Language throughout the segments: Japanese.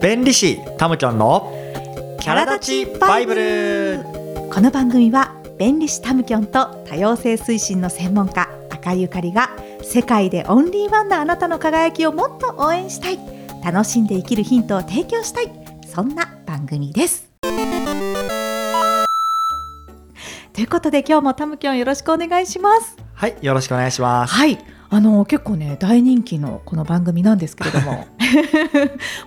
弁理士タムキョンのキャラ立ちバイブル。この番組は弁理士タムキョンと多様性推進の専門家赤ゆかりが世界でオンリーワンなあなたの輝きをもっと応援したい楽しんで生きるヒントを提供したいそんな番組です。ということで今日もタムキョンよろしくお願いします。はいよろしくお願いします。はいあの結構ね大人気のこの番組なんですけれども。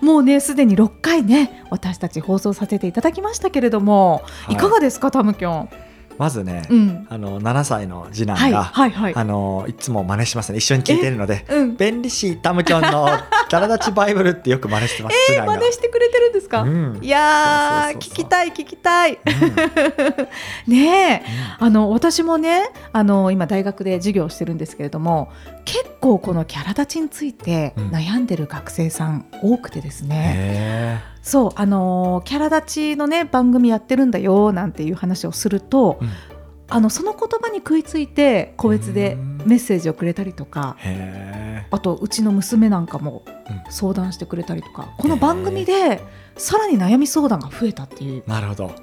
もうねすでに6回ね私たち放送させていただきましたけれども、はい、いかがですかタムキョン？まずね、うん、あの7歳の次男が、はいはいはい、あのいつも真似しますね。一緒に聞いてるので、うん、便利しタムキョンの キャラ立ちバイブルってよく真似してます。えー、真似してくれてるんですか？うん、いや聞きたい聞きたい。うん、ねえ、あの私もねあの今大学で授業をしてるんですけれども結構このキャラ立ちについて悩んでる学生さん多くてですね。そうあのキャラ立ちのね番組やってるんだよなんていう話をすると、うん、あのその言葉に食いついて個別でメッセージをくれたりとかあとうちの娘なんかも相談してくれたりとか、この番組でさらに悩み相談が増えたっていう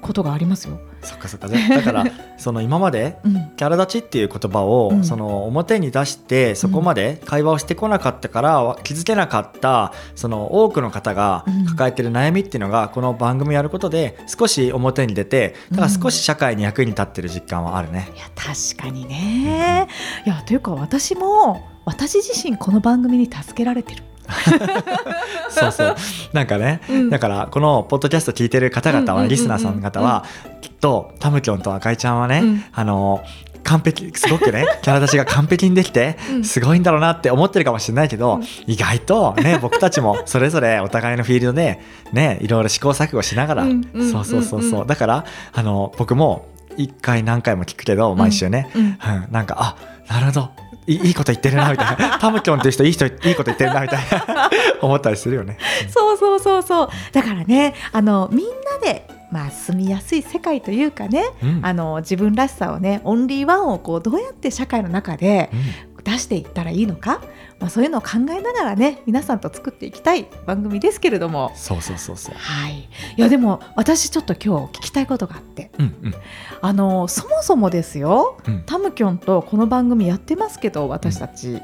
ことがありますよ。そっかそっか。だから その今までキャラ立ちっていう言葉をその表に出してそこまで会話をしてこなかったから気づけなかったその多くの方が抱えてる悩みっていうのがこの番組やることで少し表に出てだから少し社会に役に立ってる実感はあるね。いや確かにね、いやというか私も私自身この番組に助けられてる。そうそう。なんかね、うん、だからこのポッドキャスト聞いてる方々は、リスナーさん方は、きっとタムキョンと赤井ちゃんはね、うん、あの完璧すごくねキャラ立ちが完璧にできてすごいんだろうなって思ってるかもしれないけど、うん、意外とね僕たちもそれぞれお互いのフィールドでねいろいろ試行錯誤しながら、そうそうそうそう。だからあの僕も一回何回も聞くけど毎週ね、うん。なんかあなるほど いいこと言ってるなみたいな。タムキョンっていう人いい人いいこと言ってるなみたいな。思ったりするよね。そうそうそうそう。だからねあのみんなでまあ、住みやすい世界というかね、うん、あの自分らしさをねオンリーワンをこうどうやって社会の中で出していったらいいのか、まあ、そういうのを考えながらね皆さんと作っていきたい番組ですけれども。そうそうそうそう。はい。いやでも私ちょっと今日聞きたいことがあって、うんうん、あのそもそもですよ、うん、タムキョンとこの番組やってますけど私たち。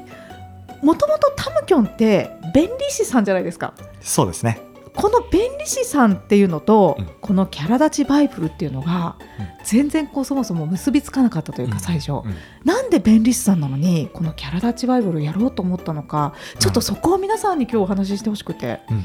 もともとタムキョンって弁理士さんじゃないですか。そうですねこの弁理士さんっていうのと、うん、このキャラ立ちバイブルっていうのが、全然こうそもそも結びつかなかったというか最初、うん。うん、なんで弁理士さんなのにこのキャラ立ちバイブルをやろうと思ったのかちょっとそこを皆さんに今日お話ししてほしくて。うんうん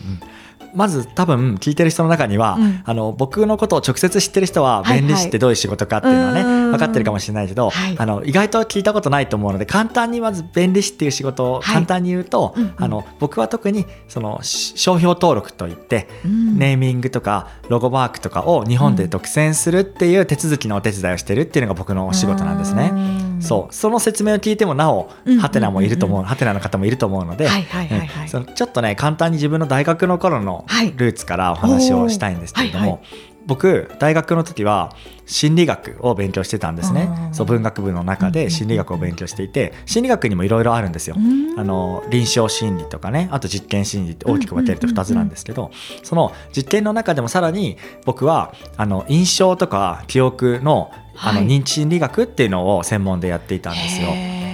まず多分聞いてる人の中には、うん、あの僕のことを直接知ってる人は弁理士ってどういう仕事かっていうのはね、はいはい、分かってるかもしれないけど、あの意外と聞いたことないと思うので簡単にまず弁理士っていう仕事を簡単に言うと、はい、あの僕は特にその商標登録といって、うん、ネーミングとかロゴマークとかを日本で独占するっていう手続きのお手伝いをしてるっていうのが僕のお仕事なんですね。そう。その説明を聞いてもなおハテナもいると思うハテナの方もいると思うのでちょっとね簡単に自分の大学の頃のルーツからお話をしたいんですけれども、はいはい、僕大学の時は心理学を勉強してたんですね。そう文学部の中で心理学を勉強していて心理学にもいろいろあるんですよ。あの臨床心理とかねあと実験心理って大きく分けると2つなんですけどその実験の中でもさらに僕はあの印象とか記憶のあの認知心理学っていうのを専門でやっていたんですよ。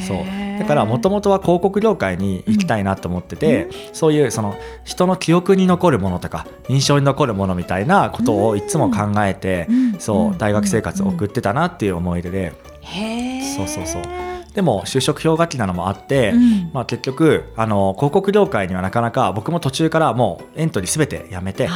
そうだからもともとは広告業界に行きたいなと思ってて、うん、そういうその人の記憶に残るものとか印象に残るものみたいなことをいつも考えて、うん、そう大学生活を送ってたなっていう思い出で、そうそうそう。でも就職氷河期なのもあって、うん、まあ、結局あの広告業界にはなかなか僕も途中からもうエントリー全てやめて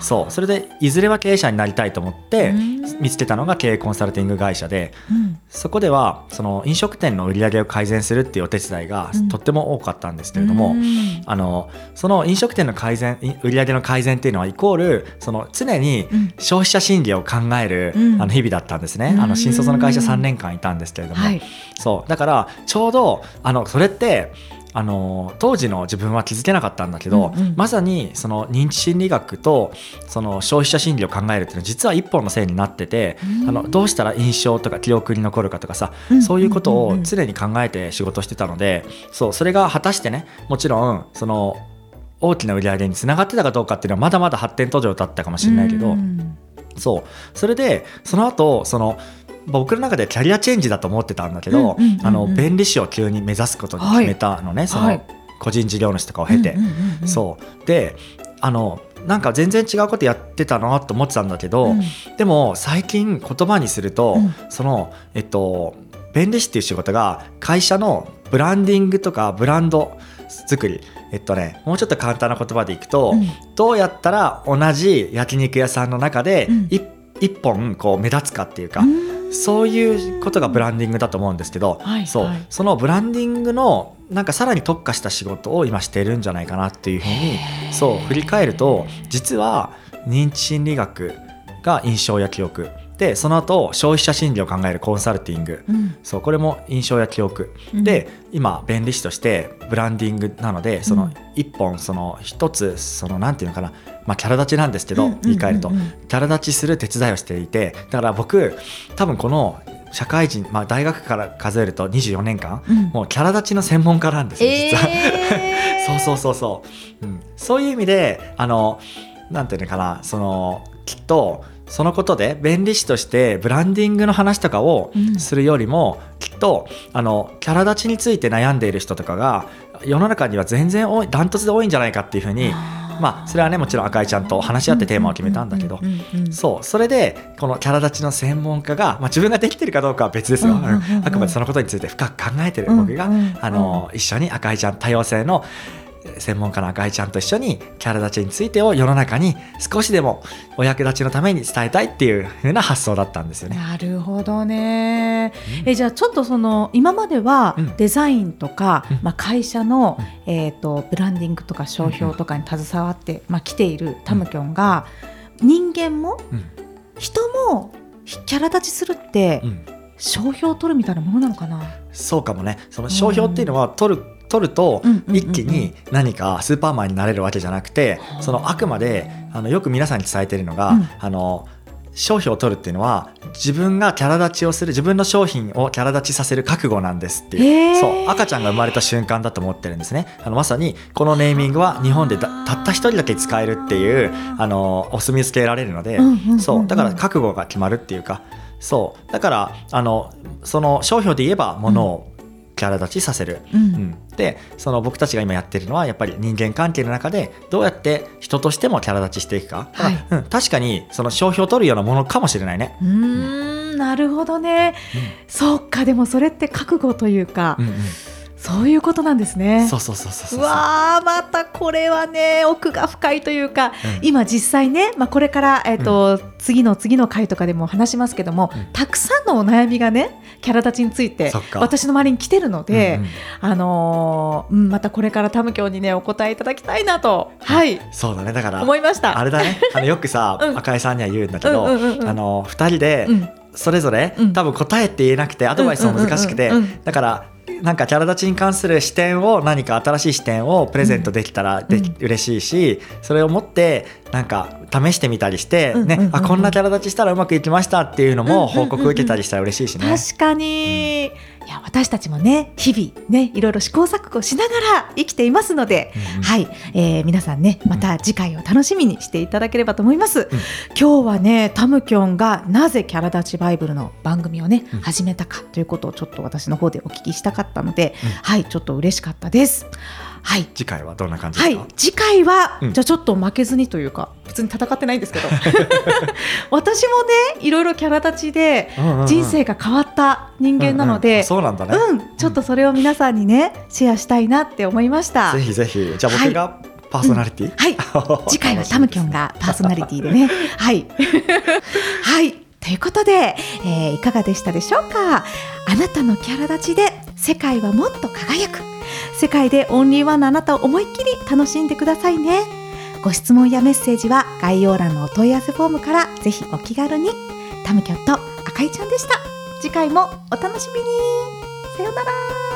そう。それでいずれは経営者になりたいと思って見つけたのが経営コンサルティング会社で、うん、そこではその飲食店の売り上げを改善するっていうお手伝いがとっても多かったんですけれども、うん、あのその飲食店の改善売り上げの改善っていうのはイコールその常に消費者心理を考える、あの日々だったんですね。あの新卒の会社3年間いたんですけれども、はい、そう。だからちょうどあのそれってあの当時の自分は気づけなかったんだけど、うんうん、まさにその認知心理学とその消費者心理を考えるっていうのは実は一本の線になってて、うん、あのどうしたら印象とか記憶に残るかとかさ、うん、そういうことを常に考えて仕事してたのでそうそれが果たしてねもちろんその大きな売り上げにつながってたかどうかっていうのはまだまだ発展途上だったかもしれないけど、そう。それでその後その僕の中でキャリアチェンジだと思ってたんだけど、あの弁理士を急に目指すことに決めたのね、はい、その個人事業主とかを経て、そう。であのなんか全然違うことやってたなと思ってたんだけど、うん、でも最近言葉にすると、うん、そのえっと弁理士っていう仕事が会社のブランディングとかブランド作りえっとねもうちょっと簡単な言葉でいくと、うん、どうやったら同じ焼肉屋さんの中で一本こう目立つかっていうか。そういうことがブランディングだと思うんですけど、はい、そう、そのブランディングのなんかさらに特化した仕事を今してるんじゃないかなっていうふうにそう振り返ると実は認知心理学が印象や記憶。でその後消費者心理を考えるコンサルティング、うん、そうこれも印象や記憶、うん、で今弁理士としてブランディングなのでその一本その一つそのなんていうのかなまあ、キャラ立ちなんですけど、言い換えると、キャラ立ちする手伝いをしていてだから僕多分この社会人、まあ、大学から数えると24年間、うん、もうキャラ立ちの専門家なんですよ実は、えー、そうそうそうそう、うん、そういう意味であのなんていうのかなそのきっとそのことで弁理士としてブランディングの話とかをするよりも、うん、きっとあのキャラ立ちについて悩んでいる人とかが世の中には全然多いダントツで多いんじゃないかっていうふうにまあそれはねもちろん赤井ちゃんと話し合ってテーマを決めたんだけどそうそれでこのキャラ立ちの専門家が、まあ、自分ができてるかどうかは別ですよ、あくまでそのことについて深く考えてる僕が、あの一緒に赤井ちゃん多様性の専門家の赤井ちゃんと一緒にキャラ立ちについてを世の中に少しでもお役立ちのために伝えたいっていう風な発想だったんですよね。なるほどね。うん、えじゃあちょっとその今まではデザインとか、うん、まあ、会社の、うん、えーと、ブランディングとか商標とかに携わって、まあ、来ているタムキョンが、人間も、人もキャラ立ちするって、商標を取るみたいなものなのかな？そうかもね。その商標っていうのは取る取ると一気に何かスーパーマンになれるわけじゃなくてそのあくまであのよく皆さんに伝えているのが、あの商標を取るっていうのは自分がキャラ立ちをする自分の商品をキャラ立ちさせる覚悟なんですっていう。そう赤ちゃんが生まれた瞬間だと思ってるんですね。あのまさにこのネーミングは日本でたった一人だけ使えるっていうあのお墨付けられるので、そうだから覚悟が決まるっていうか。そうだからあのその商標で言えばものをキャラ立ちさせる、うん、うん、でその僕たちが今やってるのはやっぱり人間関係の中でどうやって人としてもキャラ立ちしていくか、はい、うん、確かにその商標を取るようなものかもしれないね。うんなるほどね、うん、そうかでもそれって覚悟というか、うんうんそういうことなんですね。そうそうそうそうわあ、またこれはね、奥が深いというか、うん、今実際ね、まあ、これから、えっ、ー、と、うん、次の次の回とかでも話しますけども、うん、たくさんのお悩みがね、キャラ立ちについて、私の周りに来てるので、うんうん、あのー、またこれからタム教にね、お答えいただきたいなと、はい。そうだね、だから、思いました。あれだね、あのよくさ、赤井さんには言うんだけど、あの二人で、それぞれ、多分答えって言えなくてアドバイスも難しくて、だからなんかキャラ立ちに関する視点を何か新しい視点をプレゼントできたらで、うん、嬉しいしそれを持ってなんか試してみたりして、ね。あこんなキャラ立ちしたらうまくいきましたっていうのも報告受けたりしたら嬉しいしね。確かに、うん、私たちもね日々ねいろいろ試行錯誤しながら生きていますので、うんうん、はい、えー、皆さんねまた次回を楽しみにしていただければと思います。うん、今日はねタムキョンがなぜキャラ立ちバイブルの番組をね、始めたかということをちょっと私の方でお聞きしたかったので、はいちょっと嬉しかったです。はい、次回はどんな感じですか、はい、次回は、うん、じゃあちょっと負けずにというか別に戦ってないんですけど。私もねいろいろキャラ立ちで人生が変わった人間なので、うんうん、そうなんだね、うん、ちょっとそれを皆さんにねシェアしたいなって思いました。ぜひぜひ。じゃあ僕が、はい。パーソナリティ、はい。次回はタムキョンがパーソナリティでね。はい。はい。ということで、えー、いかがでしたでしょうか？あなたのキャラ立ちで世界はもっと輝く世界でオンリーワンのあなたを思いっきり楽しんでくださいね。ご質問やメッセージは概要欄のお問い合わせフォームからぜひお気軽に。タムキャット赤いちゃんでした。次回もお楽しみに。さようなら。